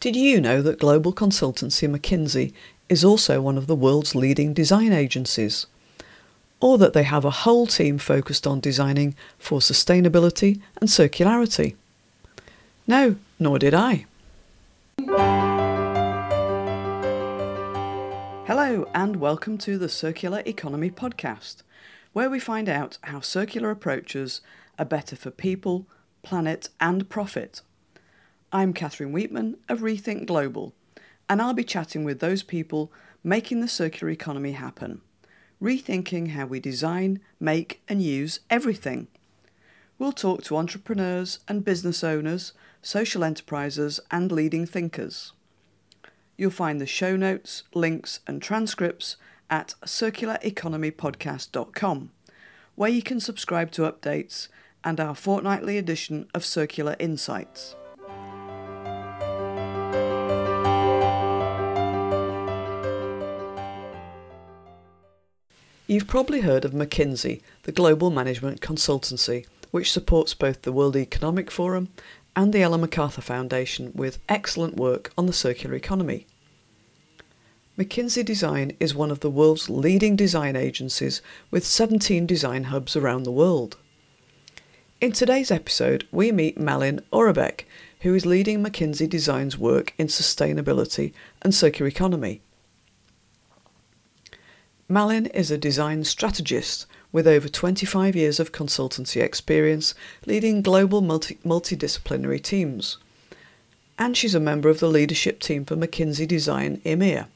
Did you know that global consultancy McKinsey is also one of the world's leading design agencies? Or that they have a whole team focused on designing for sustainability and circularity? No, nor did I. Hello, and welcome to the Circular Economy Podcast, where we find out how circular approaches are better for people, planet, and profit. I'm Catherine Weetman of Rethink Global, and I'll be chatting with those people making the circular economy happen, rethinking how we design, make, and use everything. We'll talk to entrepreneurs and business owners, social enterprises, and leading thinkers. You'll find the show notes, links, and transcripts at circulareconomypodcast.com, where you can subscribe to updates and our fortnightly edition of Circular Insights. You've probably heard of McKinsey, the global management consultancy, which supports both the World Economic Forum and the Ellen MacArthur Foundation with excellent work on the circular economy. McKinsey Design is one of the world's leading design agencies with 17 design hubs around the world. In today's episode, we meet Malin Orebäck, who is leading McKinsey Design's work in sustainability and circular economy. Malin is a design strategist with over 25 years of consultancy experience leading global multi- multidisciplinary teams. And she's a member of the leadership team for McKinsey Design EMEA.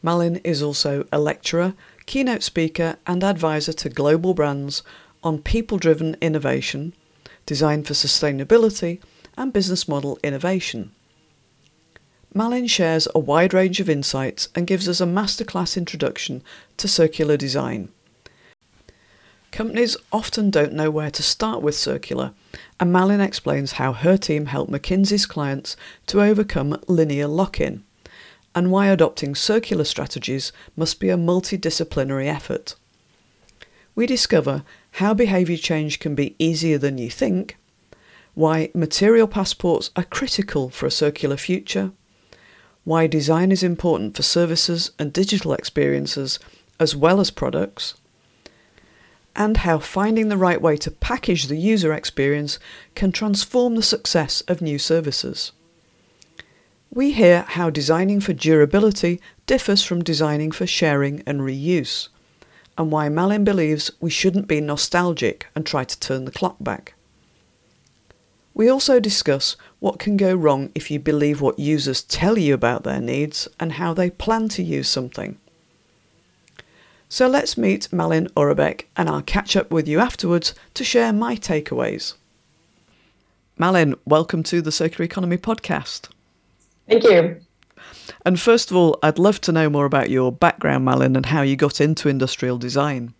Malin is also a lecturer, keynote speaker, and advisor to global brands on people driven innovation, design for sustainability, and business model innovation. Malin shares a wide range of insights and gives us a masterclass introduction to circular design. Companies often don't know where to start with circular, and Malin explains how her team helped McKinsey's clients to overcome linear lock in, and why adopting circular strategies must be a multidisciplinary effort. We discover how behaviour change can be easier than you think, why material passports are critical for a circular future why design is important for services and digital experiences as well as products, and how finding the right way to package the user experience can transform the success of new services. We hear how designing for durability differs from designing for sharing and reuse, and why Malin believes we shouldn't be nostalgic and try to turn the clock back. We also discuss what can go wrong if you believe what users tell you about their needs and how they plan to use something. So let's meet Malin Orebäck and I'll catch up with you afterwards to share my takeaways. Malin, welcome to the Circular Economy podcast. Thank you. And first of all, I'd love to know more about your background, Malin, and how you got into industrial design.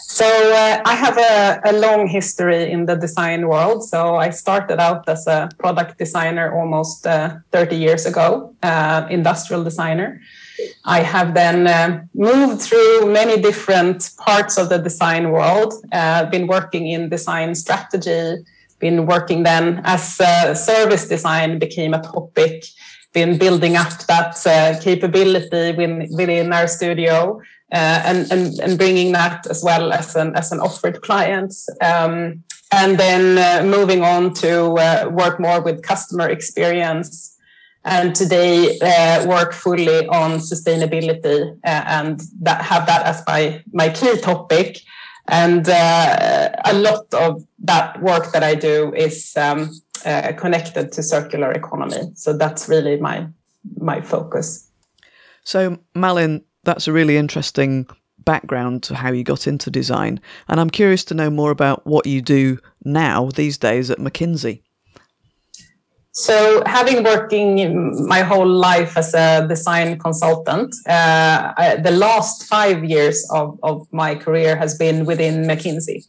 So uh, I have a, a, long history in the design world. So I started out as a product designer almost uh, 30 years ago, uh, industrial designer. I have then uh, moved through many different parts of the design world, uh, been working in design strategy, been working then as uh, service design became a topic, been building up that capability within, within our studio uh, and, and, and bringing that as well as an, as an offer to clients. Um, and then uh, moving on to uh, work more with customer experience. And today uh, work fully on sustainability uh, and that have that as my, my key topic. And uh, a lot of that work that I do is um, connected to circular economy. So that's really my my focus. So, Malin, that's a really interesting background to how you got into design. And I'm curious to know more about what you do now, these days, at McKinsey. So, having working my whole life as a design consultant, uh, I, the last five years of, of my career has been within McKinsey.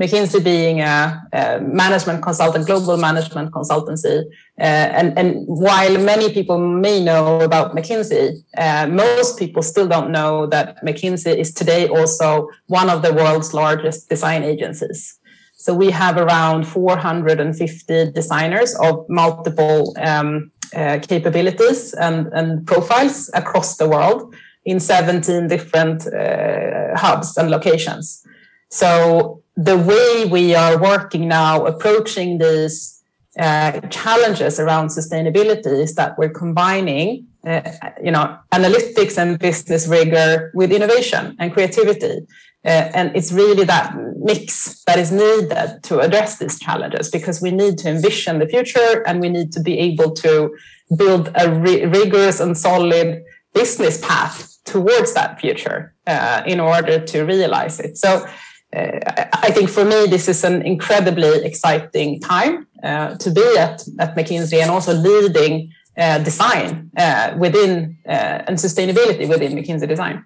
McKinsey being a, a management consultant, global management consultancy. Uh, and, and while many people may know about McKinsey, uh, most people still don't know that McKinsey is today also one of the world's largest design agencies. So we have around 450 designers of multiple um, uh, capabilities and, and profiles across the world in 17 different uh, hubs and locations. So the way we are working now, approaching these uh, challenges around sustainability, is that we're combining, uh, you know, analytics and business rigor with innovation and creativity. Uh, and it's really that mix that is needed to address these challenges because we need to envision the future and we need to be able to build a rigorous and solid business path towards that future uh, in order to realize it. So uh, I think for me, this is an incredibly exciting time to be at, at McKinsey and also leading uh, design uh, within and sustainability within McKinsey design.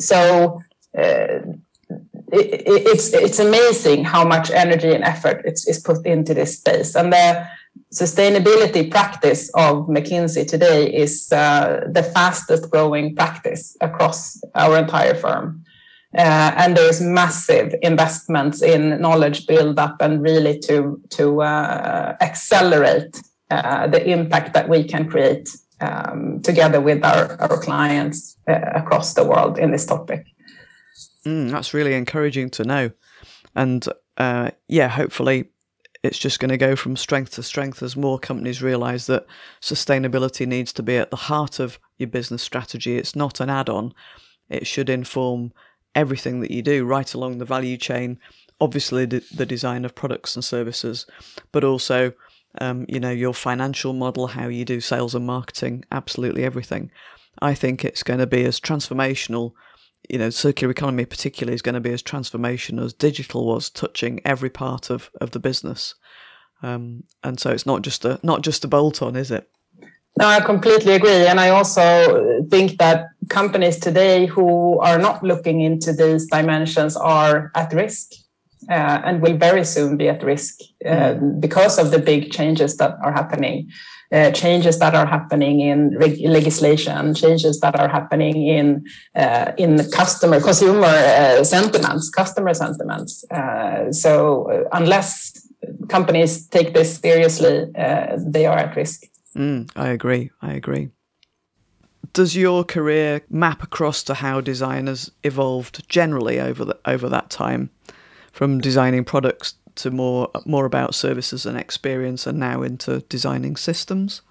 so it, it's it's amazing how much energy and effort it's, is put into this space and the sustainability practice of McKinsey today is uh, the fastest growing practice across our entire firm. Uh, and there's massive investments in knowledge build up and really to to uh, accelerate uh, the impact that we can create um, together with our, our clients uh, across the world in this topic. Mm, that's really encouraging to know. And uh, yeah, hopefully it's just going to go from strength to strength as more companies realize that sustainability needs to be at the heart of your business strategy. It's not an add on, it should inform everything that you do right along the value chain. Obviously, the, the design of products and services, but also um, you know your financial model, how you do sales and marketing, absolutely everything. I think it's going to be as transformational you know, circular economy particularly is going to be as transformational as digital was, touching every part of, of the business. Um, and so it's not just a not just a bolt on, is it? No, I completely agree, and I also think that companies today who are not looking into these dimensions are at risk. Uh, and will very soon be at risk uh, mm. because of the big changes that are happening. Uh, changes that are happening in legislation, changes that are happening in uh, in customer consumer uh, sentiments, customer sentiments. Uh, so uh, unless companies take this seriously, they are at risk. Mm, I agree. I agree. Does your career map across to how designers evolved generally over the, over that time, from designing products to more more about services and experience, and now into designing systems?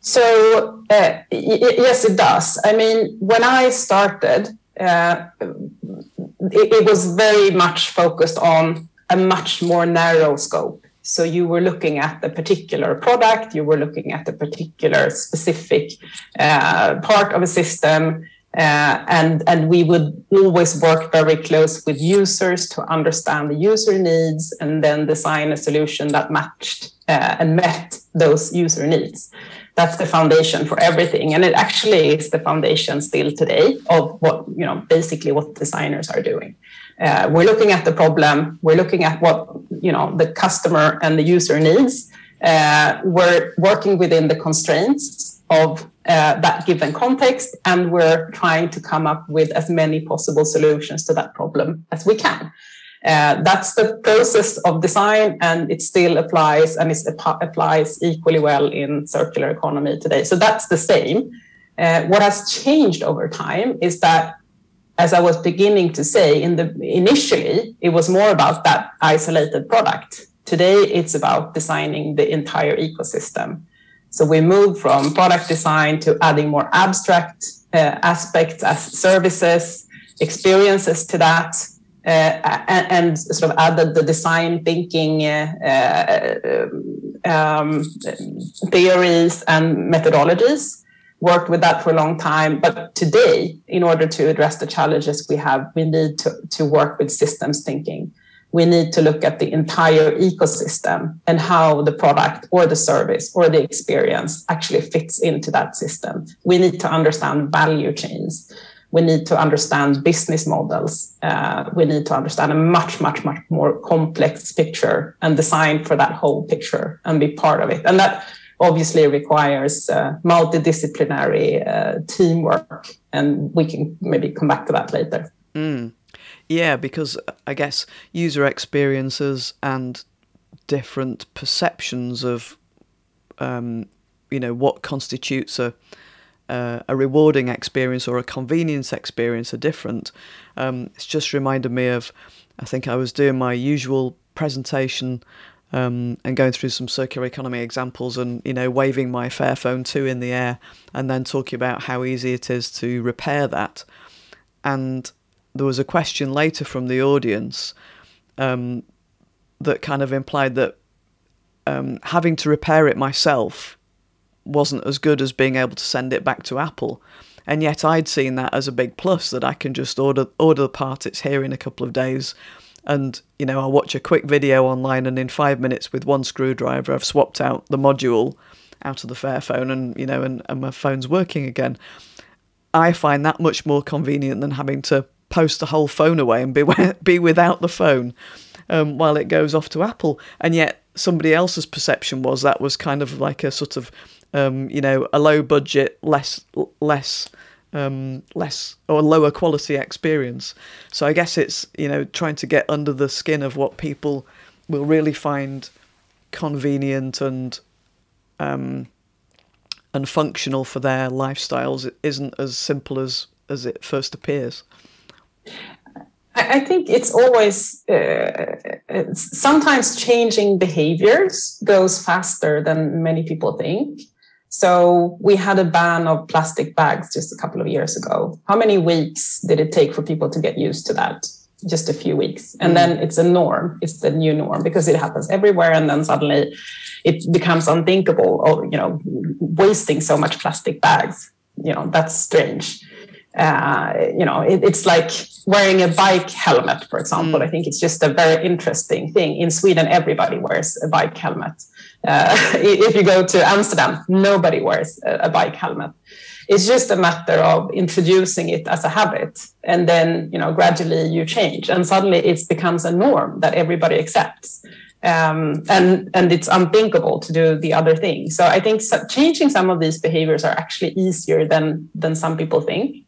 So uh, y- yes, it does. I mean, when I started, uh, it, it was very much focused on a much more narrow scope. So you were looking at the particular product, you were looking at the particular specific uh, part of a system, uh, and, and we would always work very close with users to understand the user needs and then design a solution that matched uh, and met those user needs. That's the foundation for everything. And it actually is the foundation still today of what, you know, basically what designers are doing. Uh, we're looking at the problem, we're looking at what, you know, the customer and the user needs. Uh, we're working within the constraints of uh, that given context, and we're trying to come up with as many possible solutions to that problem as we can. Uh, that's the process of design, and it still applies, and it applies equally well in circular economy today. So that's the same. Uh, what has changed over time is that, as I was beginning to say, in the initially it was more about that isolated product. Today, it's about designing the entire ecosystem. So we moved from product design to adding more abstract uh, aspects as services, experiences to that, uh, and, and, sort of added the design thinking uh, uh um, theories and methodologies. Worked with that for a long time, but today, in order to address the challenges we have, we need to, to work with systems thinking we need to look at the entire ecosystem and how the product or the service or the experience actually fits into that system. We need to understand value chains. We need to understand business models. Uh, we need to understand a much, much, much more complex picture and design for that whole picture and be part of it. And that obviously requires uh, multidisciplinary uh, teamwork. And we can maybe come back to that later. Mm. Yeah, because I guess user experiences and different perceptions of, um, you know, what constitutes a uh, a rewarding experience or a convenience experience are different. Um, it's just reminded me of, I think I was doing my usual presentation um, and going through some circular economy examples and you know waving my Fairphone 2 in the air and then talking about how easy it is to repair that. And there was a question later from the audience um, that kind of implied that um, having to repair it myself wasn't as good as being able to send it back to Apple. And yet I'd seen that as a big plus that I can just order order the part it's here in a couple of days and you know I'll watch a quick video online and in 5 minutes with one screwdriver I've swapped out the module out of the Fairphone and you know and, and my phone's working again. I find that much more convenient than having to post the whole phone away and be be without the phone um, while it goes off to Apple. And yet somebody else's perception was that was kind of like a sort of um, you know a low budget, less less um, less or lower quality experience. So I guess it's you know trying to get under the skin of what people will really find convenient and um, and functional for their lifestyles. It isn't as simple as as it first appears. I think it's always uh, it's sometimes changing behaviors goes faster than many people think. So we had a ban of plastic bags just a couple of years ago. How many weeks did it take for people to get used to that? Just a few weeks. And mm. then it's a norm. It's the new norm because it happens everywhere. And then suddenly it becomes unthinkable or, you know, wasting so much plastic bags. You know, that's strange. Uh, you know, it, it's like wearing a bike helmet, for example. Mm. I think it's just a very interesting thing. In Sweden, everybody wears a bike helmet. Uh, if you go to Amsterdam, nobody wears a, bike helmet. It's just a matter of introducing it as a habit, and then you know gradually you change, and suddenly it becomes a norm that everybody accepts. Um, and and it's unthinkable to do the other thing. So I think changing some of these behaviors are actually easier than than some people think,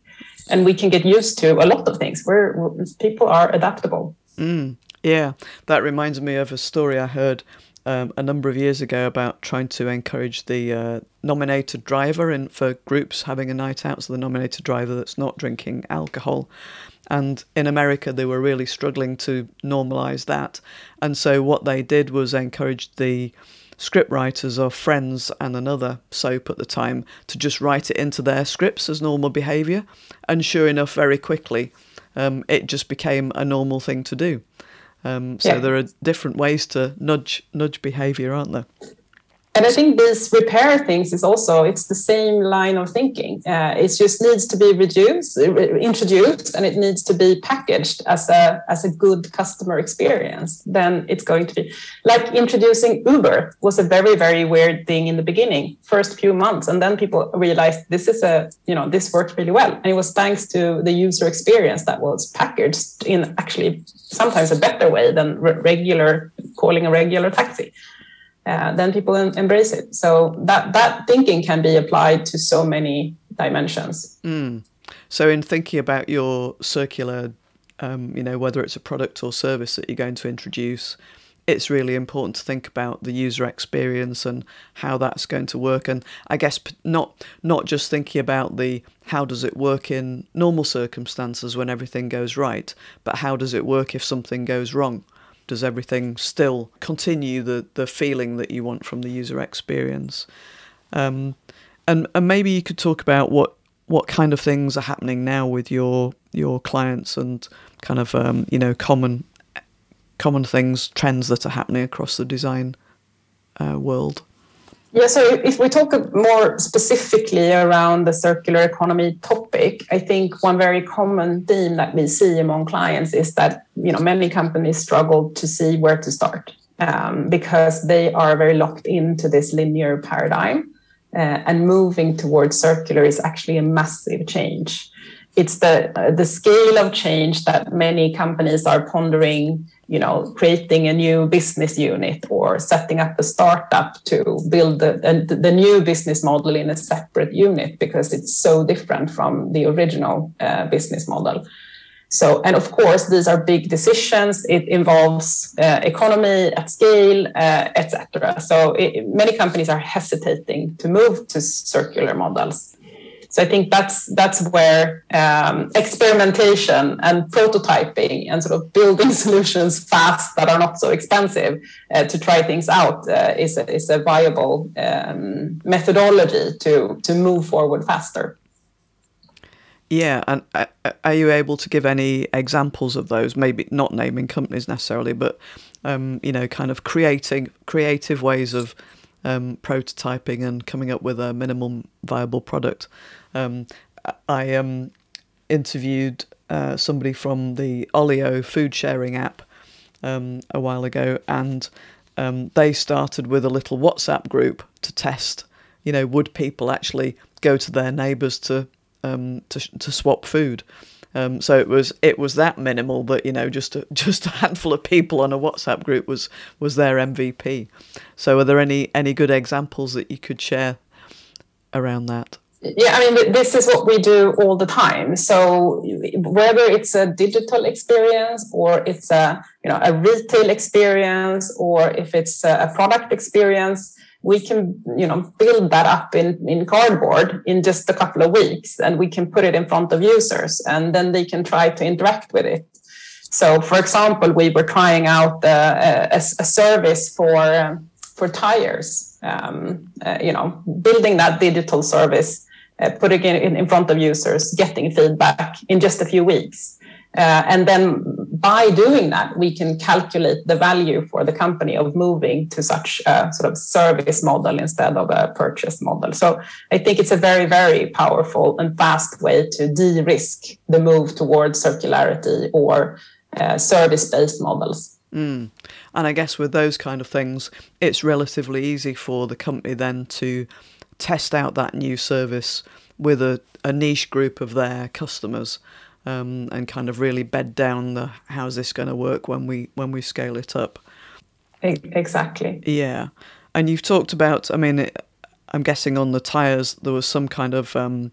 and we can get used to a lot of things. Where people are adaptable. Mm, yeah, that reminds me of a story I heard um, a number of years ago about trying to encourage the uh, nominated driver in for groups having a night out, so the nominated driver that's not drinking alcohol. And in America, they were really struggling to normalize that. And so what they did was encourage the script writers of Friends and another soap at the time to just write it into their scripts as normal behaviour. And sure enough, very quickly, um, it just became a normal thing to do. Um, so yeah. there are different ways to nudge nudge behavior, aren't there? And I think this repair things is also it's the same line of thinking. Uh, it just needs to be reduced, introduced, and it needs to be packaged as a as a good customer experience. Then it's going to be like introducing Uber was a very very weird thing in the beginning, first few months, and then people realized this is a you know this worked really well, and it was thanks to the user experience that was packaged in actually sometimes a better way than regular calling a regular taxi uh, then people embrace it. So that that thinking can be applied to so many dimensions. Mm. So in thinking about your circular, um, you know, whether it's a product or service that you're going to introduce, it's really important to think about the user experience and how that's going to work. And I guess not not just thinking about the how does it work in normal circumstances when everything goes right, but how does it work if something goes wrong does everything still continue the, the feeling that you want from the user experience? Um, and, and maybe you could talk about what, what kind of things are happening now with your your clients and kind of um, you know common common things trends that are happening across the design uh, world. Yeah, so if we talk more specifically around the circular economy topic, I think one very common theme that we see among clients is that you know many companies struggle to see where to start um, because they are very locked into this linear paradigm, uh, and moving towards circular is actually a massive change. It's the uh, the scale of change that many companies are pondering you know, creating a new business unit or setting up a startup to build the, the, new business model in a separate unit because it's so different from the original uh, business model. So, and of course, these are big decisions. It involves uh, economy at scale, uh, etc. So, it, many companies are hesitating to move to circular models. So I think that's that's where um, experimentation and prototyping and sort of building solutions fast that are not so expensive uh, to try things out uh, is a, is a viable um, methodology to to move forward faster. Yeah, and uh, are you able to give any examples of those? Maybe not naming companies necessarily, but um, you know, kind of creating creative ways of um, prototyping and coming up with a minimum viable product. Um, I um, interviewed uh, somebody from the Olio food sharing app um, a while ago, and um, they started with a little WhatsApp group to test. You know, would people actually go to their neighbours to um, to to swap food? Um, so it was it was that minimal that you know just a, just a handful of people on a WhatsApp group was was their MVP. So are there any any good examples that you could share around that? Yeah i mean this is what we do all the time. So whether it's a digital experience or it's a you know a retail experience or if it's a product experience we can you know build that up in in cardboard in just a couple of weeks and we can put it in front of users and then they can try to interact with it. So for example we were trying out a, a service for um, for tires um, uh, you know building that digital service uh, putting it in, in front of users, getting feedback in just a few weeks. Uh, and then by doing that, we can calculate the value for the company of moving to such a sort of service model instead of a purchase model. So I think it's a very, very powerful and fast way to de risk the move towards circularity or uh, service based models. Mm. And I guess with those kind of things, it's relatively easy for the company then to test out that new service with a, a niche group of their customers um, and kind of really bed down the how's this going to work when we when we scale it up. Exactly. Yeah, and you've talked about. I mean, it, I'm guessing on the tires there was some kind of um,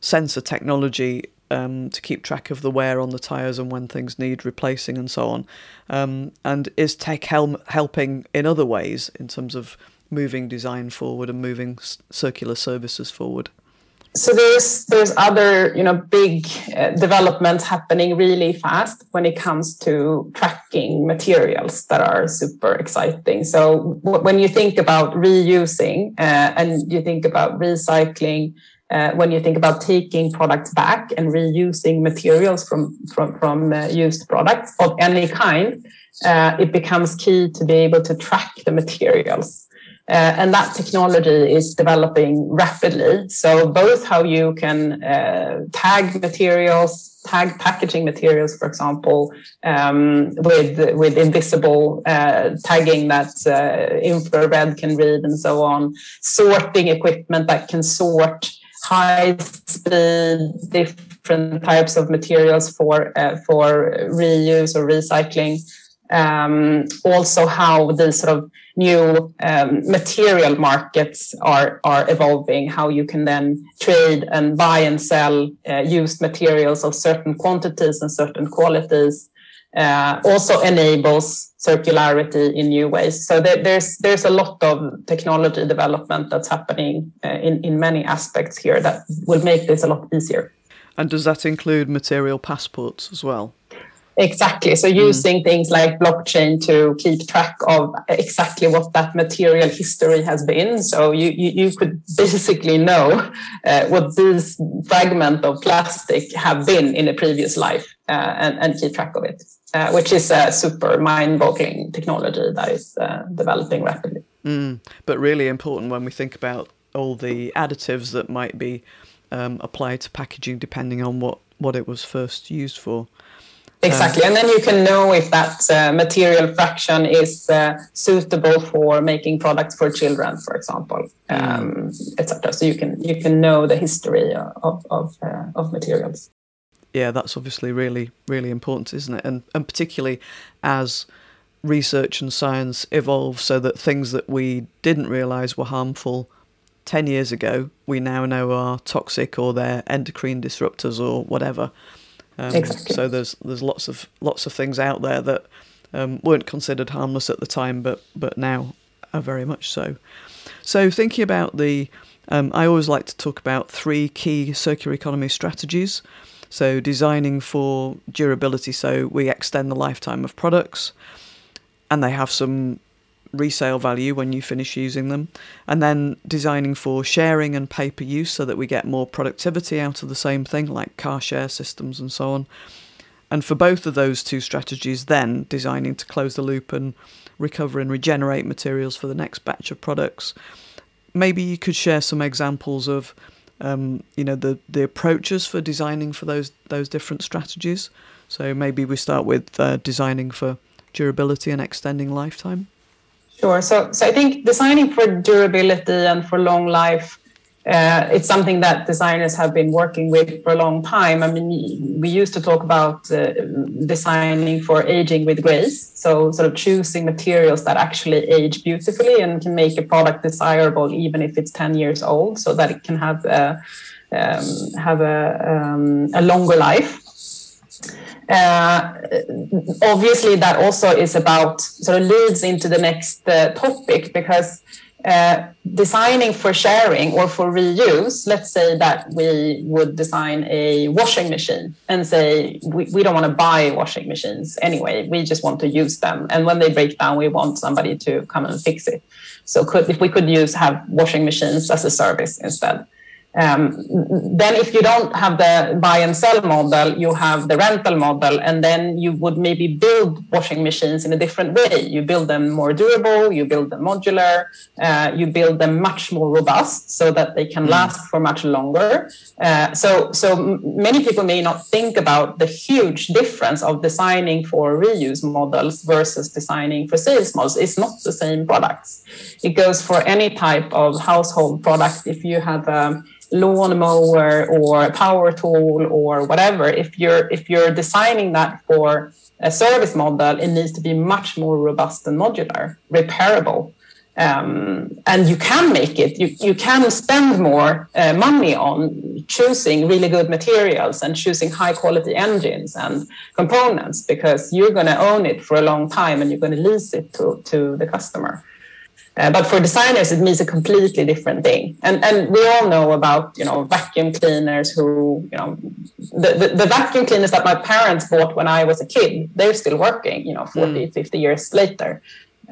sensor technology um, to keep track of the wear on the tires and when things need replacing and so on. Um, and is tech helm helping in other ways in terms of moving design forward and moving circular services forward? So there's there's other you know big uh, developments happening really fast when it comes to tracking materials that are super exciting. So w- when you think about reusing uh, and you think about recycling, uh, when you think about taking products back and reusing materials from from from uh, used products of any kind, uh, it becomes key to be able to track the materials and that technology is developing rapidly. So, both how you can uh, tag materials, tag packaging materials, for example, um, with, with invisible uh, tagging that uh, infrared can read, and so on, sorting equipment that can sort high speed different types of materials for, uh, for reuse or recycling. Um, also, how the sort of new um, material markets are are evolving how you can then trade and buy and sell uh, used materials of certain quantities and certain qualities uh, also enables circularity in new ways. So there, there's there's a lot of technology development that's happening uh, in in many aspects here that will make this a lot easier. And does that include material passports as well Exactly. So hmm. using mm. things like blockchain to keep track of exactly what that material history has been. So you, you, you could basically know uh, what this fragment of plastic have been in a previous life uh, and, and keep track of it, uh, which is a super mind-boggling technology that is uh, developing rapidly. Mm. But really important when we think about all the additives that might be um, applied to packaging depending on what, what it was first used for. Exactly, and then you can know if that uh, material fraction is uh, suitable for making products for children, for example, mm. um, etc. So you can you can know the history of of, uh, of materials. Yeah, that's obviously really really important, isn't it? And and particularly as research and science evolve, so that things that we didn't realise were harmful 10 years ago, we now know are toxic or they're endocrine disruptors or whatever Um, exactly. So there's there's lots of lots of things out there that um, weren't considered harmless at the time, but but now are very much so. So thinking about the, um, I always like to talk about three key circular economy strategies. So designing for durability, so we extend the lifetime of products, and they have some resale value when you finish using them, and then designing for sharing and pay per use so that we get more productivity out of the same thing, like car share systems and so on. And for both of those two strategies, then designing to close the loop and recover and regenerate materials for the next batch of products. Maybe you could share some examples of, um, you know, the the approaches for designing for those those different strategies. So maybe we start with uh, designing for durability and extending lifetime. Sure. So, so I think designing for durability and for long life, uh, it's something that designers have been working with for a long time. I mean, we used to talk about uh, designing for aging with grace. So, sort of choosing materials that actually age beautifully and can make a product desirable even if it's 10 years old, so that it can have a, um, have a, um, a longer life. Uh, obviously, that also is about sort of leads into the next uh, topic because uh, designing for sharing or for reuse, let's say that we would design a washing machine and say we, we don't want to buy washing machines anyway, we just want to use them. And when they break down, we want somebody to come and fix it. So could, if we could use have washing machines as a service instead. Um, then if you don't have the buy and sell model, you have the rental model, and then you would maybe build washing machines in a different way. You build them more durable, you build them modular, uh, you build them much more robust so that they can mm. last for much longer. Uh, so, so many people may not think about the huge difference of designing for reuse models versus designing for sales models. It's not the same products. It goes for any type of household product. If you have a lawnmower or power tool or whatever if you're if you're designing that for a service model it needs to be much more robust and modular repairable. Um, and you can make it you, you can spend more uh, money on choosing really good materials and choosing high quality engines and components because you're going to own it for a long time and you're going to lease it to, to the customer uh, but for designers, it means a completely different thing. And and we all know about you know vacuum cleaners who you know the, the, the, vacuum cleaners that my parents bought when I was a kid, they're still working. You know, 40, mm. 50 years later.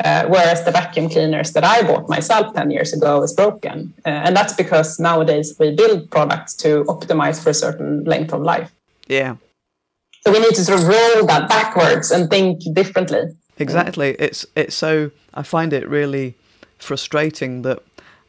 Uh, whereas the vacuum cleaners that I bought myself 10 years ago is broken. Uh, and that's because nowadays we build products to optimize for a certain length of life. Yeah. So we need to sort of roll that backwards and think differently. Exactly. It's it's so I find it really frustrating that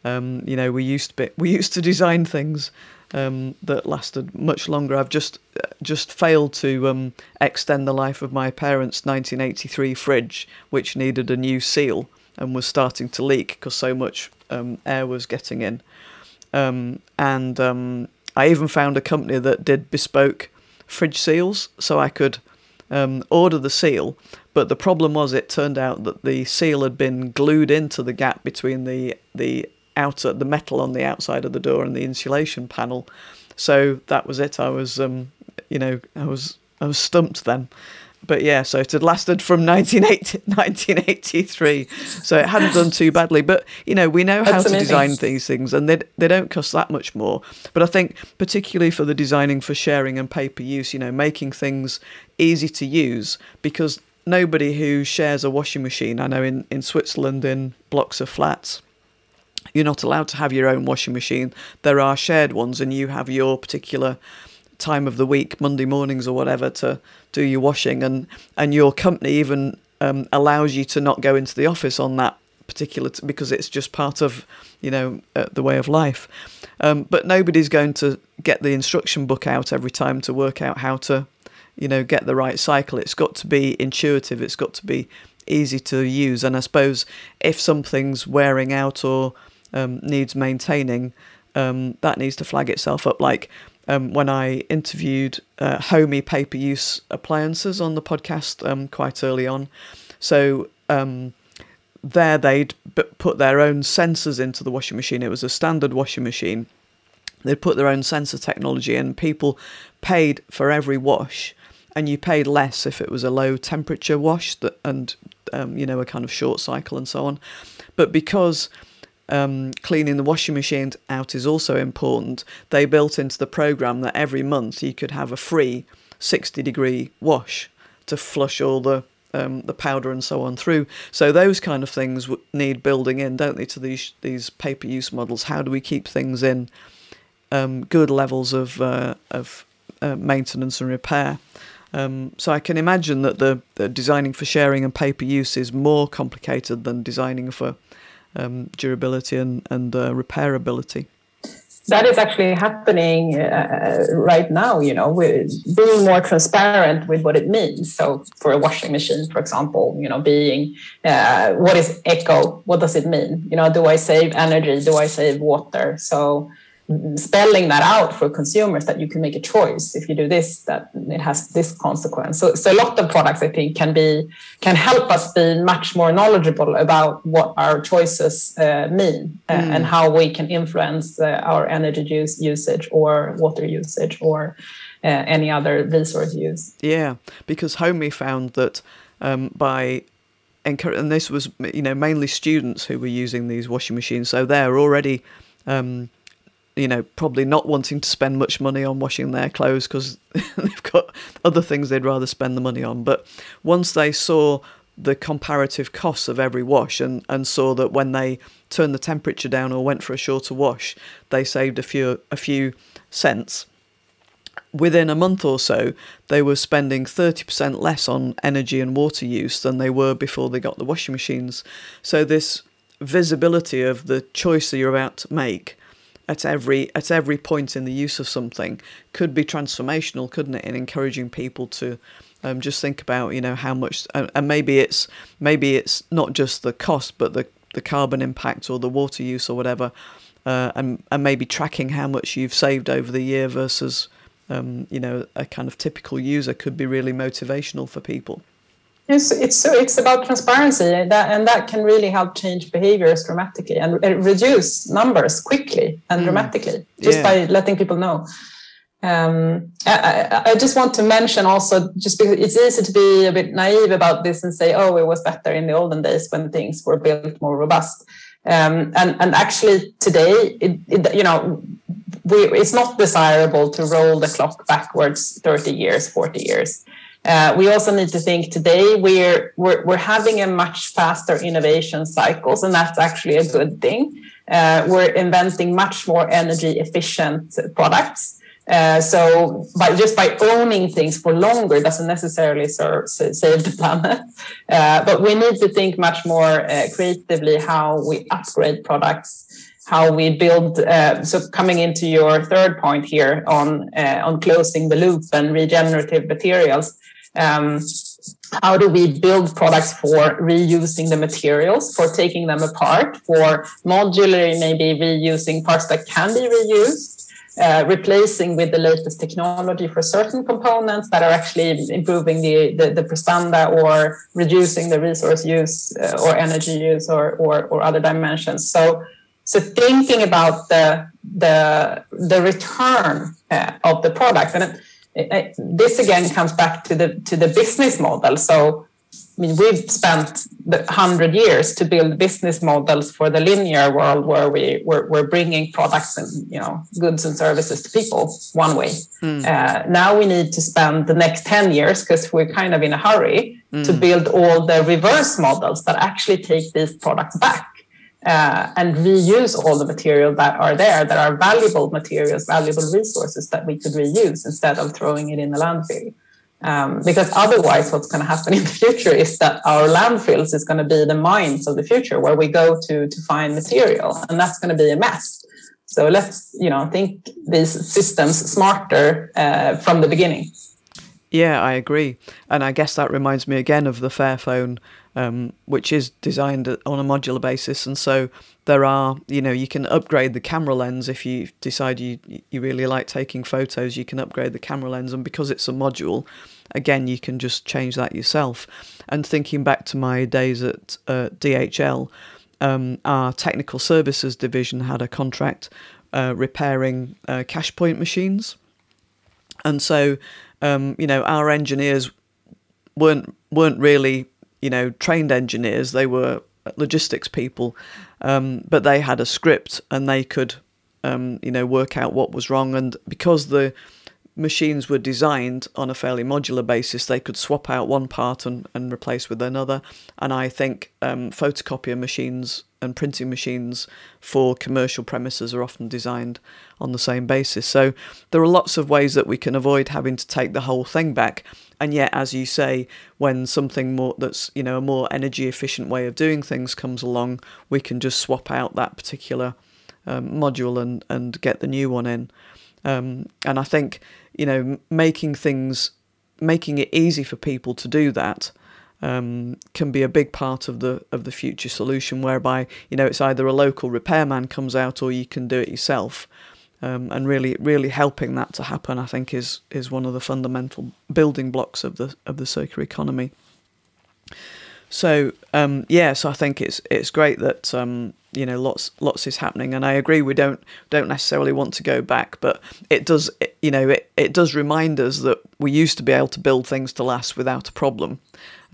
um, you know we used to be, we used to design things um, that lasted much longer. I've just just failed to um, extend the life of my parents' 1983 fridge, which needed a new seal and was starting to leak because so much um, air was getting in. Um, and um, I even found a company that did bespoke fridge seals, so I could order the seal, but the problem was, it turned out that the seal had been glued into the gap between the the outer the metal on the outside of the door and the insulation panel. So that was it. I was, um, you know, I was I was stumped then. But yeah, so it had lasted from 1980, 1983, so it hadn't done too badly. But you know, we know how to design these things, and they they don't cost that much more. But I think particularly for the designing for sharing and pay per use, you know, making things easy to use because nobody who shares a washing machine. I know in, in Switzerland, in blocks of flats, you're not allowed to have your own washing machine. There are shared ones, and you have your particular time of the week, Monday mornings or whatever, to do your washing. And, and your company even um, allows you to not go into the office on that particular t- because it's just part of you know uh, the way of life. Um, but nobody's going to get the instruction book out every time to work out how to you know get the right cycle it's got to be intuitive it's got to be easy to use and i suppose if something's wearing out or um, needs maintaining um, that needs to flag itself up like um, when i interviewed uh, Homie pay-per use appliances on the podcast um, quite early on so um, there they'd put their own sensors into the washing machine it was a standard washing machine they'd put their own sensor technology in. People paid for every wash, and you paid less if it was a low temperature wash that, and um, you know a kind of short cycle and so on. But because um, cleaning the washing machine out is also important, they built into the program that every month you could have a free 60 degree wash to flush all the um, the powder and so on through. So those kind of things need building in, don't they, to these these pay per use models? How do we keep things in um, good levels of uh, of uh, maintenance and repair? Um, so I can imagine that the, the, designing for sharing and pay per use is more complicated than designing for um, durability and and uh, repairability. That is actually happening uh, right now you know with being more transparent with what it means. So for a washing machine for example you know being uh, what is eco what does it mean? You know do i save energy? Do i save water? So spelling that out for consumers that you can make a choice. If you do this that it has this consequence. So, so a lot of products i think can be can help us be much more knowledgeable about what our choices uh, mean uh, mm. and how we can influence uh, our energy use usage or water usage or uh, any other resource use. Yeah because Homie found that um, by and this was you know mainly students who were using these washing machines so they're already um, you know, probably not wanting to spend much money on washing their clothes because they've got other things they'd rather spend the money on. But once they saw the comparative costs of every wash and, and saw that when they turned the temperature down or went for a shorter wash, they saved a few a few cents. Within a month or so, they were spending 30% less on energy and water use than they were before they got the washing machines. So, this visibility of the choice that you're about to make at every at every point in the use of something could be transformational, couldn't it? In encouraging people to um, just think about you know how much and, and maybe it's maybe it's not just the cost, but the the carbon impact or the water use or whatever, uh, and and maybe tracking how much you've saved over the year versus um, you know a kind of typical user could be really motivational for people. It's it's so it's about transparency and that and that can really help change behaviors dramatically and reduce numbers quickly and mm. dramatically just yeah. by letting people know. Um, I, I, just want to mention also just because it's easy to be a bit naive about this and say, oh, it was better in the olden days when things were built more robust. Um, and and actually today, it, it, you know, we, it's not desirable to roll the clock backwards 30 years, 40 years. Uh, we also need to think today we're, we're, we're having a much faster innovation cycles, and that's actually a good thing. Uh, we're inventing much more energy efficient products. Uh, so by just by owning things for longer doesn't necessarily serve, save the planet. Uh, but we need to think much more uh, creatively how we upgrade products, how we build. Uh, so coming into your third point here on on closing the loop and regenerative materials um, how do we build products for reusing the materials, for taking them apart, for modularly maybe reusing parts that can be reused, uh, replacing with the latest technology for certain components that are actually improving the, the, the prestanda or reducing the resource use uh, or energy use or, or, or other dimensions. So, so thinking about the, the, the return uh, of the product. And this again comes back to the to the business model. So, I mean, we've spent the hundred years to build business models for the linear world, where we we're, we're bringing products and you know goods and services to people one way. Mm. Uh, now we need to spend the next ten years because we're kind of in a hurry mm. to build all the reverse models that actually take these products back uh, and reuse all the material that are there that are valuable materials, valuable resources that we could reuse instead of throwing it in the landfill. Um, because otherwise, what's going to happen in the future is that our landfills is going to be the mines of the future where we go to to find material, and that's going to be a mess. So let's you know think these systems smarter uh, from the beginning. Yeah, I agree, and I guess that reminds me again of the Fairphone um, which is designed on a modular basis. And so there are, you know, you can upgrade the camera lens if you decide you you really like taking photos. You can upgrade the camera lens, and because it's a module, again, you can just change that yourself. And thinking back to my days at uh, DHL. um, our technical services division had a contract uh, repairing uh, cash point machines, and so um, you know our engineers weren't weren't really you know trained engineers; they were logistics people, um, but they had a script and they could um, you know work out what was wrong, and because the machines were designed on a fairly modular basis, they could swap out one part and, and replace with another. And I think um, photocopier machines and printing machines for commercial premises are often designed on the same basis. So there are lots of ways that we can avoid having to take the whole thing back. And yet, as you say, when something more that's you know a more energy efficient way of doing things comes along, we can just swap out that particular um, module and and get the new one in. Um, and I think you know making things making it easy for people to do that um, can be a big part of the of the future solution whereby you know it's either a local repairman comes out or you can do it yourself. Um, and really really helping that to happen I think is is one of the fundamental building blocks of the of the circular economy. So um, yeah so I think it's it's great that um, you know lots lots is happening. And i agree we don't don't necessarily want to go back but it does you know it, it does remind us that we used to be able to build things to last without a problem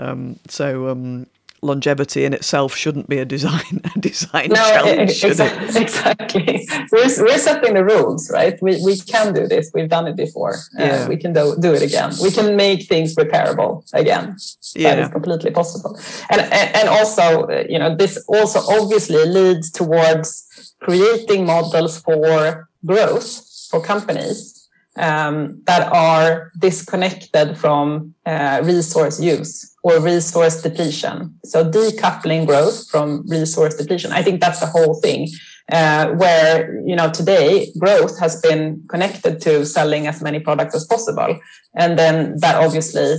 um, so um, longevity in itself shouldn't be a design a design no, challenge. Exactly. exactly. We're, we're setting the rules, right? We, we can do this. We've done it before. Uh, yeah. Uh, we can do, do it again. We can make things repairable again. Yeah. That is completely possible. And, and, and also, uh, you know, this also obviously leads towards creating models for growth for companies um, that are disconnected from uh, resource use or resource depletion. So decoupling growth from resource depletion. I think that's the whole thing. Uh, where you know today growth has been connected to selling as many products as possible, and then that obviously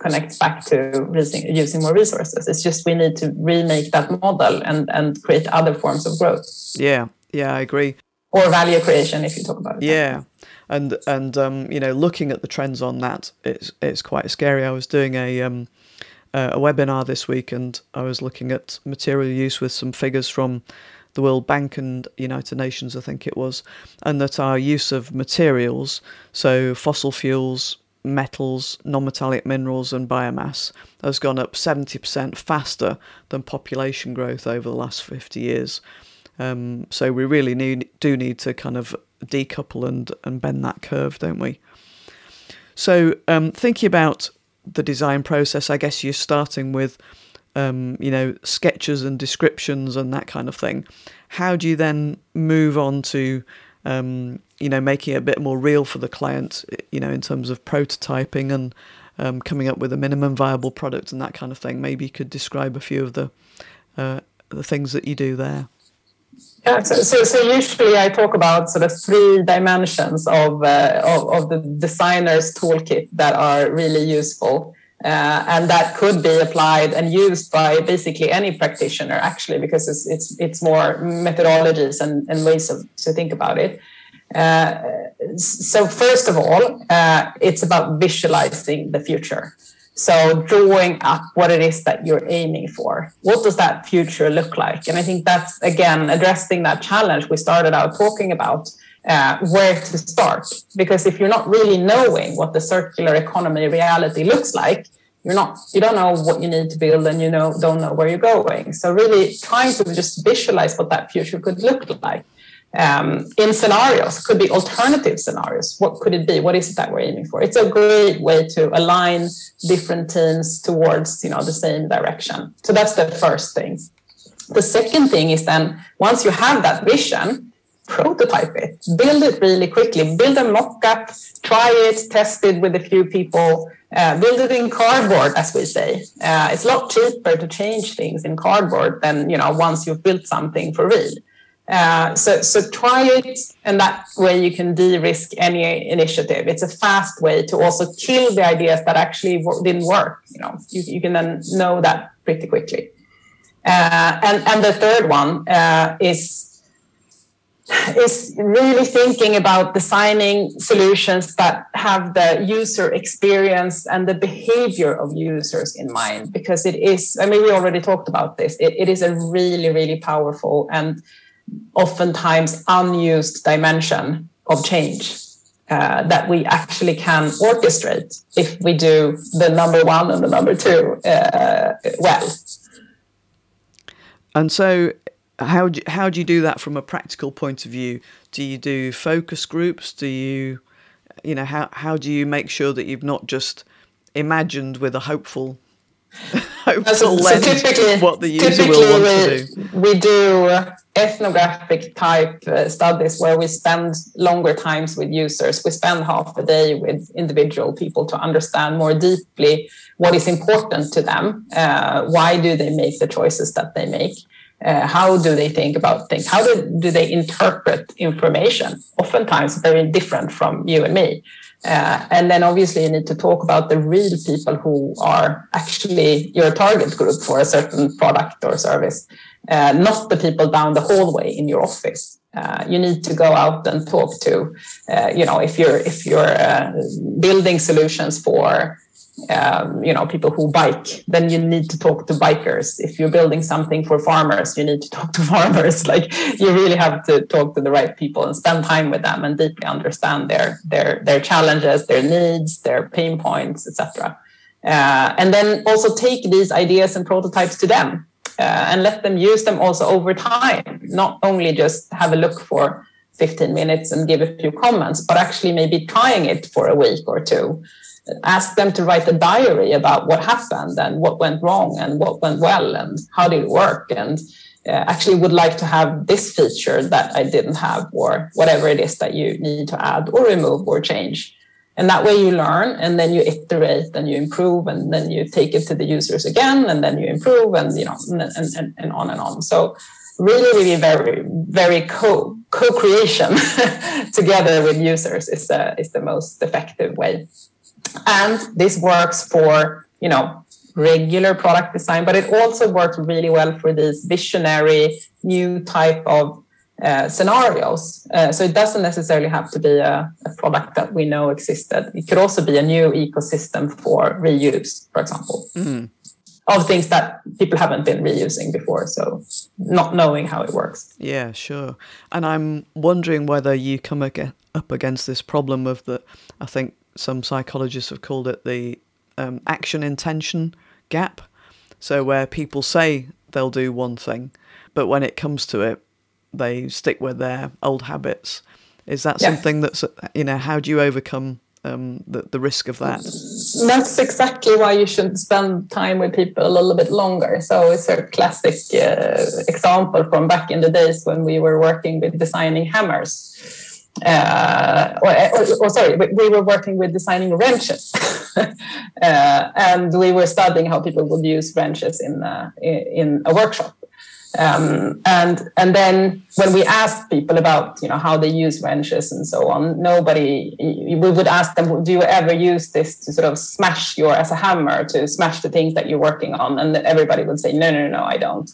connects back to using, using more resources. It's just we need to remake that model and and create other forms of growth. Yeah, yeah, I agree. Or value creation, if you talk about it. Yeah, and and um, you know, looking at the trends on that, it's it's quite scary. I was doing a um, a webinar this week, and I was looking at material use with some figures from the World Bank and United Nations, I think it was, and that our use of materials, so fossil fuels, metals, non metallic minerals, and biomass, has gone up 70% faster than population growth over the last 50 years. Um, so we really need, do need to kind of decouple and, and bend that curve, don't we? So um, thinking about the design process, I guess you're starting with, um, you know, sketches and descriptions and that kind of thing. How do you then move on to, um, you know, making it a bit more real for the client, you know, in terms of prototyping and um, coming up with a minimum viable product and that kind of thing? Maybe you could describe a few of the uh, the things that you do there. Yeah, so, so, so, usually I talk about sort of three dimensions of, uh, of, of, the designer's toolkit that are really useful. Uh, and that could be applied and used by basically any practitioner, actually, because it's, it's, it's more methodologies and, and ways of, to think about it. Uh, so, first of all, uh, it's about visualizing the future. So drawing up what it is that you're aiming for. What does that future look like? And I think that's again addressing that challenge we started out talking about. Uh, where to start? Because if you're not really knowing what the circular economy reality looks like, you're not you don't know what you need to build and you know don't know where you're going. So really trying to just visualize what that future could look like um, in scenarios. Could be alternative scenarios. What could it be? What is it that we're aiming for? It's a great way to align different teams towards you know the same direction. So that's the first thing. The second thing is then once you have that vision prototype it. Build it really quickly. Build a mock-up. Try it. Test it with a few people. Uh, build it in cardboard as we say. Uh, it's a lot cheaper to change things in cardboard than you know once you've built something for real uh, so, so try it, and that way you can de-risk any initiative. It's a fast way to also kill the ideas that actually didn't work. You know, you, you can then know that pretty quickly. Uh, and and the third one uh, is is really thinking about designing solutions that have the user experience and the behavior of users in mind because it is i mean we already talked about this it, it is a really really powerful and oftentimes unused dimension of change uh, that we actually can orchestrate if we do the number one and the number two uh, well and so how do, how do you do that from a practical point of view? Do you do focus groups? Do you, you know, how, how do you make sure that you've not just imagined with a hopeful, hopeful so, so what the user will want we, to do? We do ethnographic type uh, studies where we spend longer times with users. We spend half a day with individual people to understand more deeply what is important to them. Uh, why do they make the choices that they make? Uh, how do they think about things? How do, do they interpret information? Oftentimes, very different from you and me. Uh, and then obviously you need to talk about the real people who are actually your target group for a certain product or service, uh, not the people down the hallway in your office. Uh, you need to go out and talk to, uh, you know, if you're if you're uh, building solutions for um, you know people who bike then you need to talk to bikers. If you're building something for farmers you need to talk to farmers. Like you really have to talk to the right people and spend time with them and deeply understand their their their challenges their needs their pain points etc uh, and then also take these ideas and prototypes to them uh, and let them use them also over time. Not only just have a look for 15 minutes and give a few comments but actually maybe trying it for a week or two ask them to write a diary about what happened and what went wrong and what went well and how did it work and uh, actually would like to have this feature that I didn't have or whatever it is that you need to add or remove or change. And that way you learn and then you iterate and you improve and then you take it to the users again and then you improve and you know and, and, and on and on. So really, really very, very co co-creation together with users is, uh, is the most effective way and this works for you know regular product design but it also works really well for these visionary new type of uh, scenarios. Uh, so it doesn't necessarily have to be a, a, product that we know existed. It could also be a new ecosystem for reuse for example. Mm. of things that people haven't been reusing before so not knowing how it works. Yeah sure. And i'm wondering whether you come up against this problem of the i think some psychologists have called it the um, action intention gap. So, where people say they'll do one thing, but when it comes to it, they stick with their old habits. Is that yeah. something that's, you know, how do you overcome um, the, the risk of that? That's exactly why you should spend time with people a little bit longer. So it's a classic uh, example from back in the days when we were working with designing hammers uh, or, or, or, sorry, we were working with designing wrenches, uh, and we were studying how people would use wrenches in uh, in a workshop. Um, and and then when we asked people about you know how they use wrenches and so on, nobody we would ask them, do you ever use this to sort of smash your as a hammer to smash the things that you're working on? And everybody would say, no, no, no, I don't.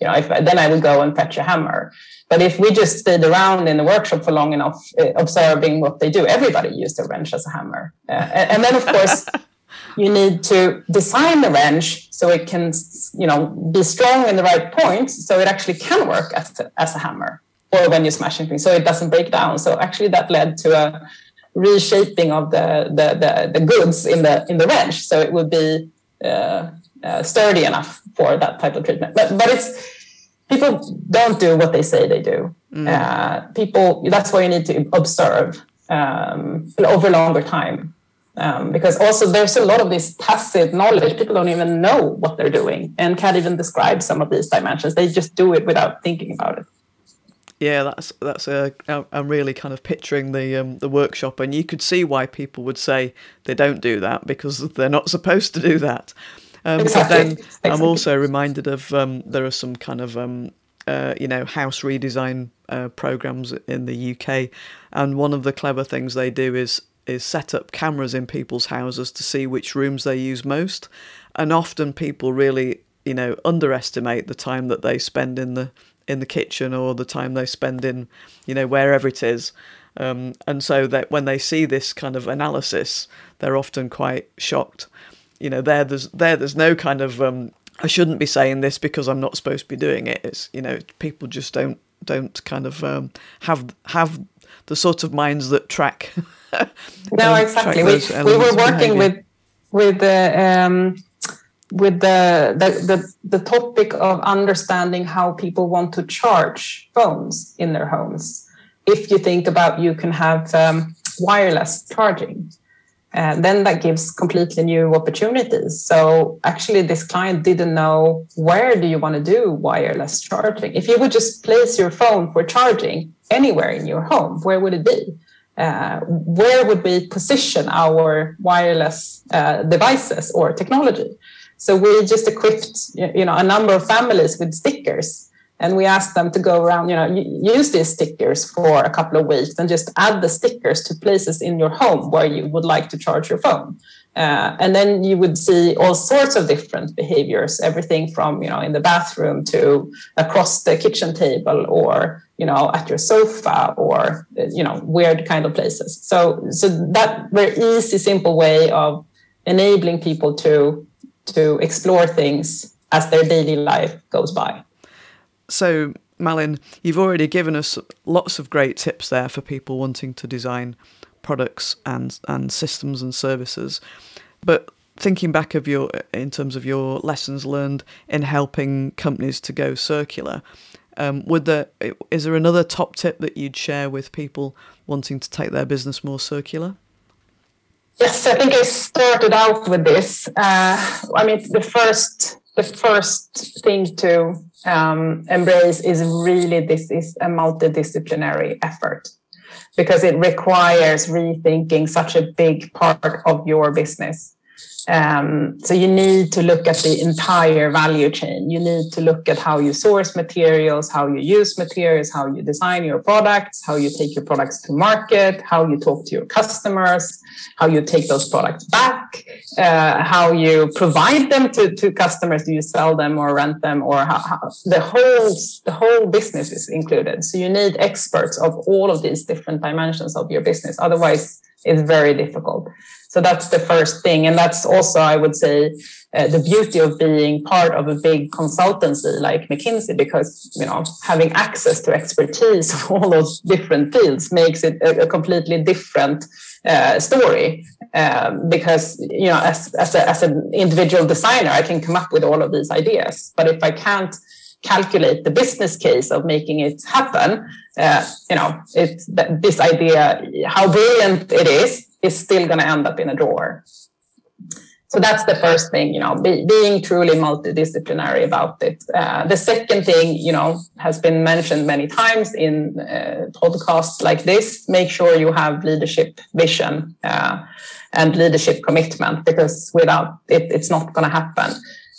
You know, if, then I would go and fetch a hammer. But if we just stayed around in the workshop for long enough, uh, observing what they do, everybody used a wrench as a hammer. Uh, and then, of course, you need to design the wrench so it can, you know, be strong in the right points, so it actually can work as a, as a hammer, or when you're smashing things, so it doesn't break down. So actually, that led to a reshaping of the the the, the goods in the in the wrench, so it would be uh, uh sturdy enough for that type of treatment. But but it's people don't do what they say they do. Mm. Uh, people, that's why you need to observe um, over longer time. Um, because also there's a lot of this tacit knowledge. People don't even know what they're doing and can't even describe some of these dimensions. They just do it without thinking about it. Yeah, that's that's a. I'm really kind of picturing the um, the workshop, and you could see why people would say they don't do that because they're not supposed to do that. Um, exactly. But then exactly. I'm also reminded of um, there are some kind of um, uh, you know house redesign uh, programs in the UK, and one of the clever things they do is is set up cameras in people's houses to see which rooms they use most, and often people really you know underestimate the time that they spend in the in the kitchen or the time they spend in, you know, wherever it is. Um, and so that when they see this kind of analysis, they're often quite shocked. You know, there there's there there's no kind of um, I shouldn't be saying this because I'm not supposed to be doing it. It's you know people just don't don't kind of um, have have the sort of minds that track. no, exactly. We, we were working with with the um, with the, the the the topic of understanding how people want to charge phones in their homes. If you think about, you can have um, wireless charging uh, then that gives completely new opportunities. So actually, this client didn't know where do you want to do wireless charging. If you would just place your phone for charging anywhere in your home, where would it be? Uh, where would we position our wireless uh, devices or technology? So we just equipped, you know, a number of families with stickers and we asked them to go around you know use these stickers for a couple of weeks and just add the stickers to places in your home where you would like to charge your phone. Uh, and then you would see all sorts of different behaviors everything from you know in the bathroom to across the kitchen table or you know at your sofa or you know weird kind of places. So so that very easy simple way of enabling people to to explore things as their daily life goes by so, Malin, you've already given us lots of great tips there for people wanting to design products and, and systems and services. But thinking back of your in terms of your lessons learned in helping companies to go circular, um, would there is there another top tip that you'd share with people wanting to take their business more circular? Yes, I think I started out with this. Uh, I mean, the first the first thing to um, embrace is really this is a multidisciplinary effort because it requires rethinking such a big part of your business um, so you need to look at the entire value chain. You need to look at how you source materials, how you use materials, how you design your products, how you take your products to market, how you talk to your customers, how you take those products back, uh, how you provide them to, to customers. Do you sell them or rent them, or how, how, the whole the whole business is included. So you need experts of all of these different dimensions of your business. Otherwise, it's very difficult. So that's the first thing. And that's also, I would say, uh, the beauty of being part of a big consultancy like McKinsey, because, you know, having access to expertise of all those different fields makes it a, a completely different uh, story. Um, because, you know, as, as, a, as an individual designer, I can come up with all of these ideas. But if I can't calculate the business case of making it happen, uh, you know, it's this idea, how brilliant it is, is still going to end up in a drawer. So that's the first thing, you know, be, being truly multidisciplinary about it. Uh, the second thing, you know, has been mentioned many times in uh, podcasts like this. Make sure you have leadership vision uh, and leadership commitment, because without it, it's not going to happen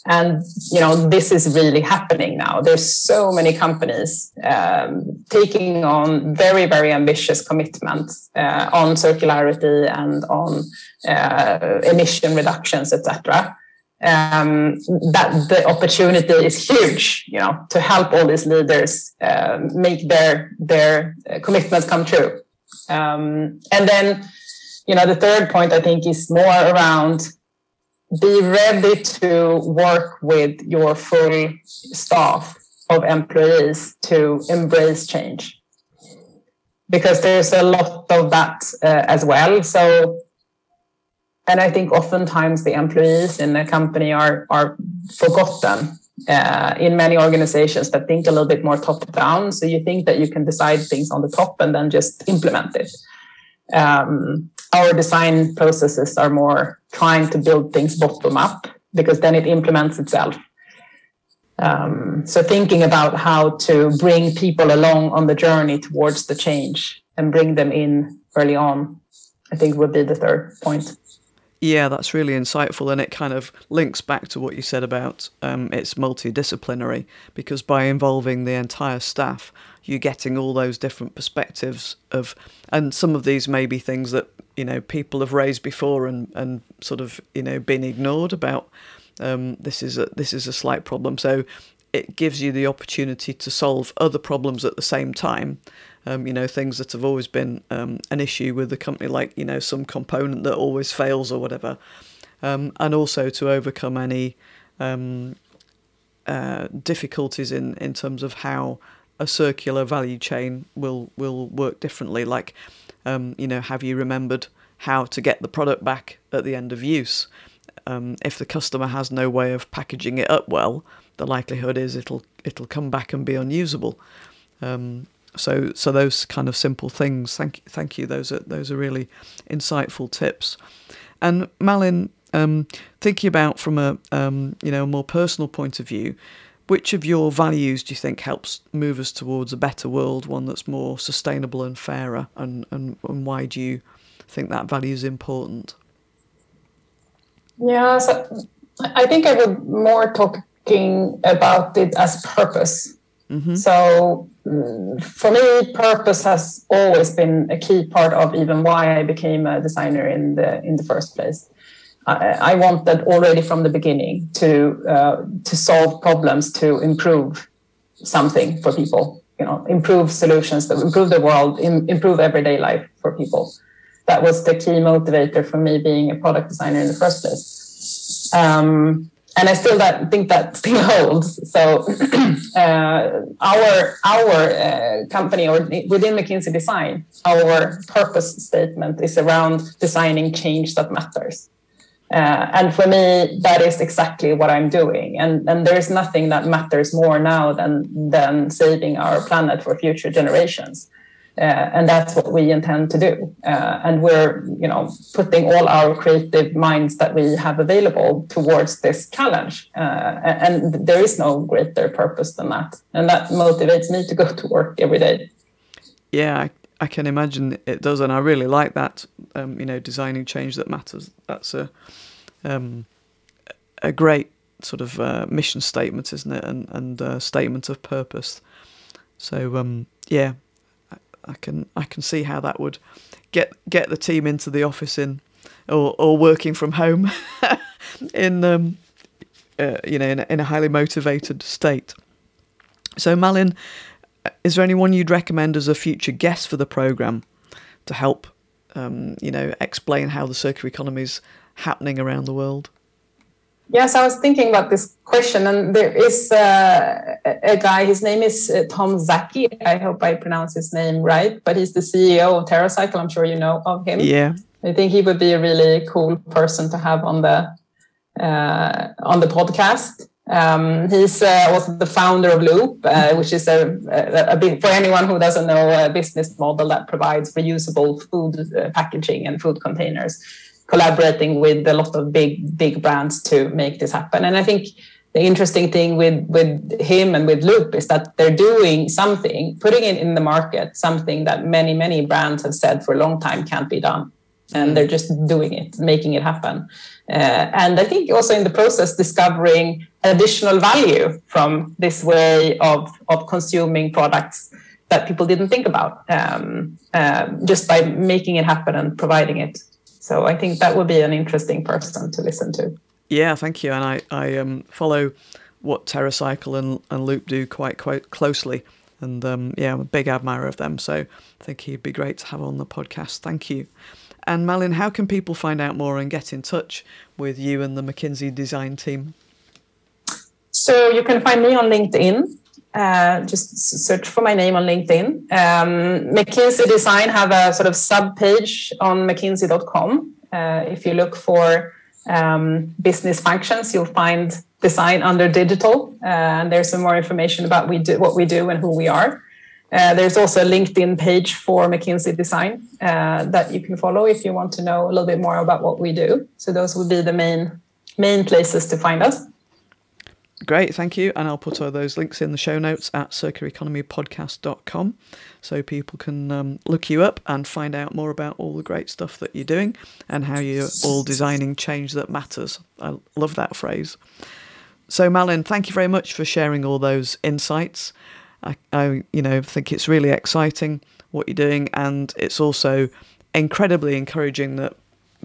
and you know this is really happening now. There's so many companies um, taking on very very ambitious commitments uh, on circularity and on uh, emission reductions etc um, that the opportunity is huge you know to help all these leaders uh, make their their commitments come true. Um, and then you know the third point i think is more around be ready to work with your full staff of employees to embrace change. Because there's a lot of that uh, as well. So and i think oftentimes the employees in a company are are forgotten uh, in many organizations that think a little bit more top down so you think that you can decide things on the top and then just implement it. Um, our design processes are more trying to build things bottom up because then it implements itself. Um, so thinking about how to bring people along on the journey towards the change and bring them in early on, I think would be the third point. Yeah, that's really insightful, and it kind of links back to what you said about um, it's multidisciplinary because by involving the entire staff, you're getting all those different perspectives of, and some of these may be things that you know people have raised before and and sort of you know been ignored about. Um, this is a this is a slight problem. So it gives you the opportunity to solve other problems at the same time. Um, you know, things that have always been um, an issue with the company, like, you know, some component that always fails or whatever. Um, and also to overcome any um, uh, difficulties in, in terms of how a circular value chain will, will work differently. Like, um, you know, have you remembered how to get the product back at the end of use? Um, if the customer has no way of packaging it up well, the likelihood is it'll it'll come back and be unusable. Um, so so those kind of simple things. Thank thank you. Those are those are really insightful tips. And Malin, um, thinking about from a um, you know more personal point of view, which of your values do you think helps move us towards a better world, one that's more sustainable and fairer, and and, and why do you think that value is important? Yeah, so I think I would more talking about it as purpose. Mm-hmm. So mm, for me, purpose has always been a key part of even why I became a designer in the in the first place. I, I that already from the beginning to uh, to solve problems, to improve something for people. You know, improve solutions that improve the world, Im- improve everyday life for people. That was the key motivator for me being a product designer in the first place. Um, and I still that, think that still holds. So uh, our our uh, company or within McKinsey Design, our purpose statement is around designing change that matters. Uh, and for me, that is exactly what I'm doing. And and there's nothing that matters more now than than saving our planet for future generations. Uh, and that's what we intend to do. Uh, and we're, you know, putting all our creative minds that we have available towards this challenge. Uh, and there is no greater purpose than that. And that motivates me to go to work every day. Yeah, I, can imagine it does, and I really like that. Um, you know, designing change that matters. That's a um, a great sort of uh, mission statement, isn't it? And and uh, statement of purpose. So um, yeah, I can I can see how that would get get the team into the office in or or working from home in um, uh, you know in, in a highly motivated state. So Malin, is there anyone you'd recommend as a future guest for the program to help um, you know explain how the circular economy is happening around the world? Yes, I was thinking about this question, and there is uh, a guy. His name is uh, Tom Szaky. I hope I pronounce his name right, but he's the CEO of TerraCycle. I'm sure you know of him. Yeah, I think he would be a really cool person to have on the uh, on the podcast. Um, he's uh, also the founder of Loop, uh, which is a, a, a, big, for anyone who doesn't know a business model that provides reusable food uh, packaging and food containers collaborating with a lot of big big brands to make this happen. And I think the interesting thing with with him and with Loop is that they're doing something, putting it in the market, something that many many brands have said for a long time can't be done, and they're just doing it, making it happen. Uh, and I think also in the process discovering additional value from this way of of consuming products that people didn't think about um, uh, just by making it happen and providing it so I think that would be an interesting person to listen to. Yeah, thank you. And I, I um, follow what TerraCycle and, and Loop do quite quite closely. And um, yeah, I'm a big admirer of them. So I think he'd be great to have on the podcast. Thank you. And Malin, how can people find out more and get in touch with you and the McKinsey design team? So you can find me on LinkedIn uh, just search for my name on LinkedIn. Um, McKinsey Design have a sort of sub page on McKinsey.com. Uh, if you look for um, business functions, you'll find design under digital, uh, and there's some more information about we do, what we do and who we are. Uh, there's also a LinkedIn page for McKinsey Design uh, that you can follow if you want to know a little bit more about what we do. So those would be the main main places to find us. Great, thank you. And I'll put all those links in the show notes at circulareconomypodcast.com so people can um, look you up and find out more about all the great stuff that you're doing and how you're all designing change that matters. I love that phrase. So, Malin, thank you very much for sharing all those insights. I, I you know, think it's really exciting what you're doing, and it's also incredibly encouraging that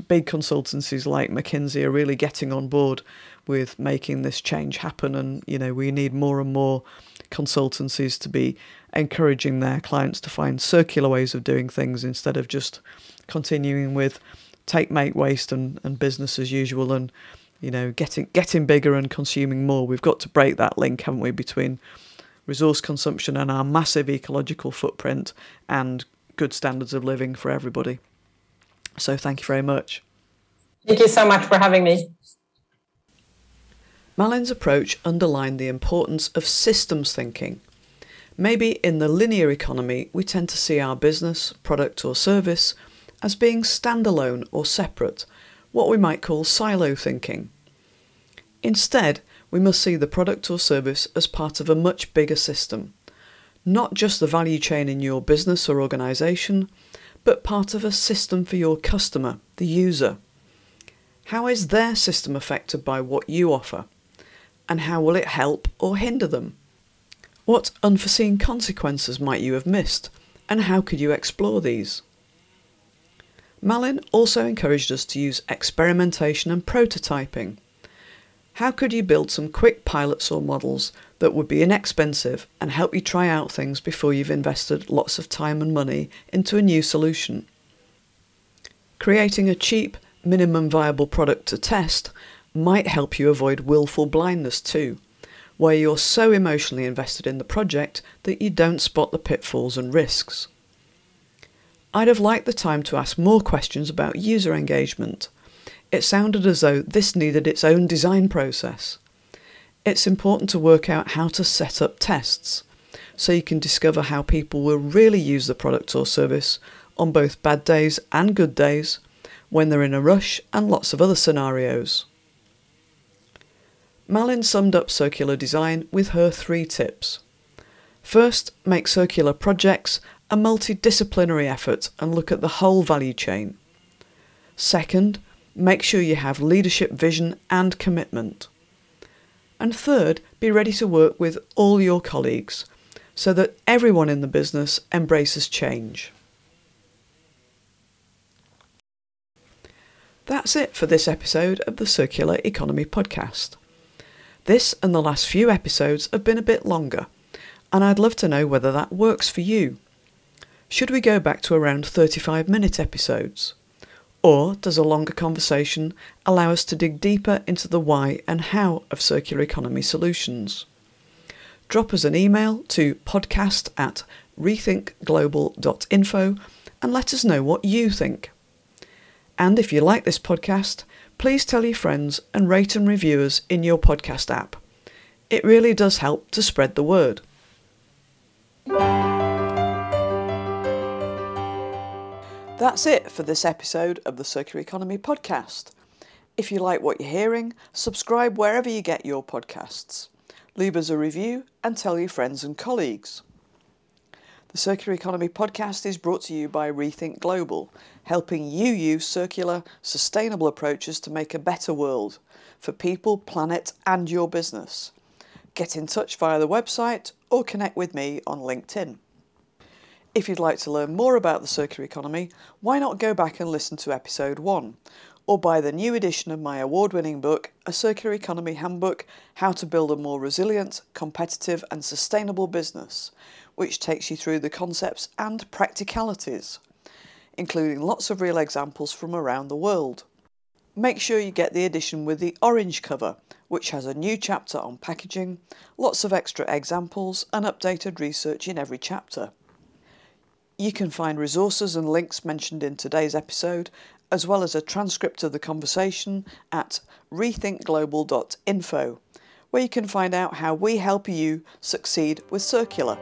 big consultancies like McKinsey are really getting on board with making this change happen. And, you know, we need more and more consultancies to be encouraging their clients to find circular ways of doing things instead of just continuing with take, make, waste and, and business as usual and, you know, getting getting bigger and consuming more. We've got to break that link, haven't we, between resource consumption and our massive ecological footprint and good standards of living for everybody. So thank you very much. Thank you so much for having me. Malin's approach underlined the importance of systems thinking. Maybe in the linear economy, we tend to see our business, product, or service as being standalone or separate, what we might call silo thinking. Instead, we must see the product or service as part of a much bigger system, not just the value chain in your business or organisation, but part of a system for your customer, the user. How is their system affected by what you offer? And how will it help or hinder them? What unforeseen consequences might you have missed? And how could you explore these? Malin also encouraged us to use experimentation and prototyping. How could you build some quick pilots or models that would be inexpensive and help you try out things before you've invested lots of time and money into a new solution? Creating a cheap, minimum viable product to test might help you avoid willful blindness too, where you're so emotionally invested in the project that you don't spot the pitfalls and risks. I'd have liked the time to ask more questions about user engagement. It sounded as though this needed its own design process. It's important to work out how to set up tests so you can discover how people will really use the product or service on both bad days and good days, when they're in a rush, and lots of other scenarios. Malin summed up circular design with her three tips. First, make circular projects a multidisciplinary effort and look at the whole value chain. Second, make sure you have leadership vision and commitment. And third, be ready to work with all your colleagues so that everyone in the business embraces change. That's it for this episode of the Circular Economy Podcast. This and the last few episodes have been a bit longer, and I'd love to know whether that works for you. Should we go back to around 35 minute episodes? Or does a longer conversation allow us to dig deeper into the why and how of circular economy solutions? Drop us an email to podcast at rethinkglobal.info and let us know what you think. And if you like this podcast, please tell your friends and rate and review us in your podcast app. It really does help to spread the word. That's it for this episode of the Circular Economy Podcast. If you like what you're hearing, subscribe wherever you get your podcasts. Leave us a review and tell your friends and colleagues. The Circular Economy Podcast is brought to you by Rethink Global, helping you use circular, sustainable approaches to make a better world for people, planet, and your business. Get in touch via the website or connect with me on LinkedIn. If you'd like to learn more about the circular economy, why not go back and listen to episode 1 or buy the new edition of my award winning book, A Circular Economy Handbook How to Build a More Resilient, Competitive, and Sustainable Business, which takes you through the concepts and practicalities, including lots of real examples from around the world. Make sure you get the edition with the orange cover, which has a new chapter on packaging, lots of extra examples, and updated research in every chapter. You can find resources and links mentioned in today's episode, as well as a transcript of the conversation at rethinkglobal.info, where you can find out how we help you succeed with circular.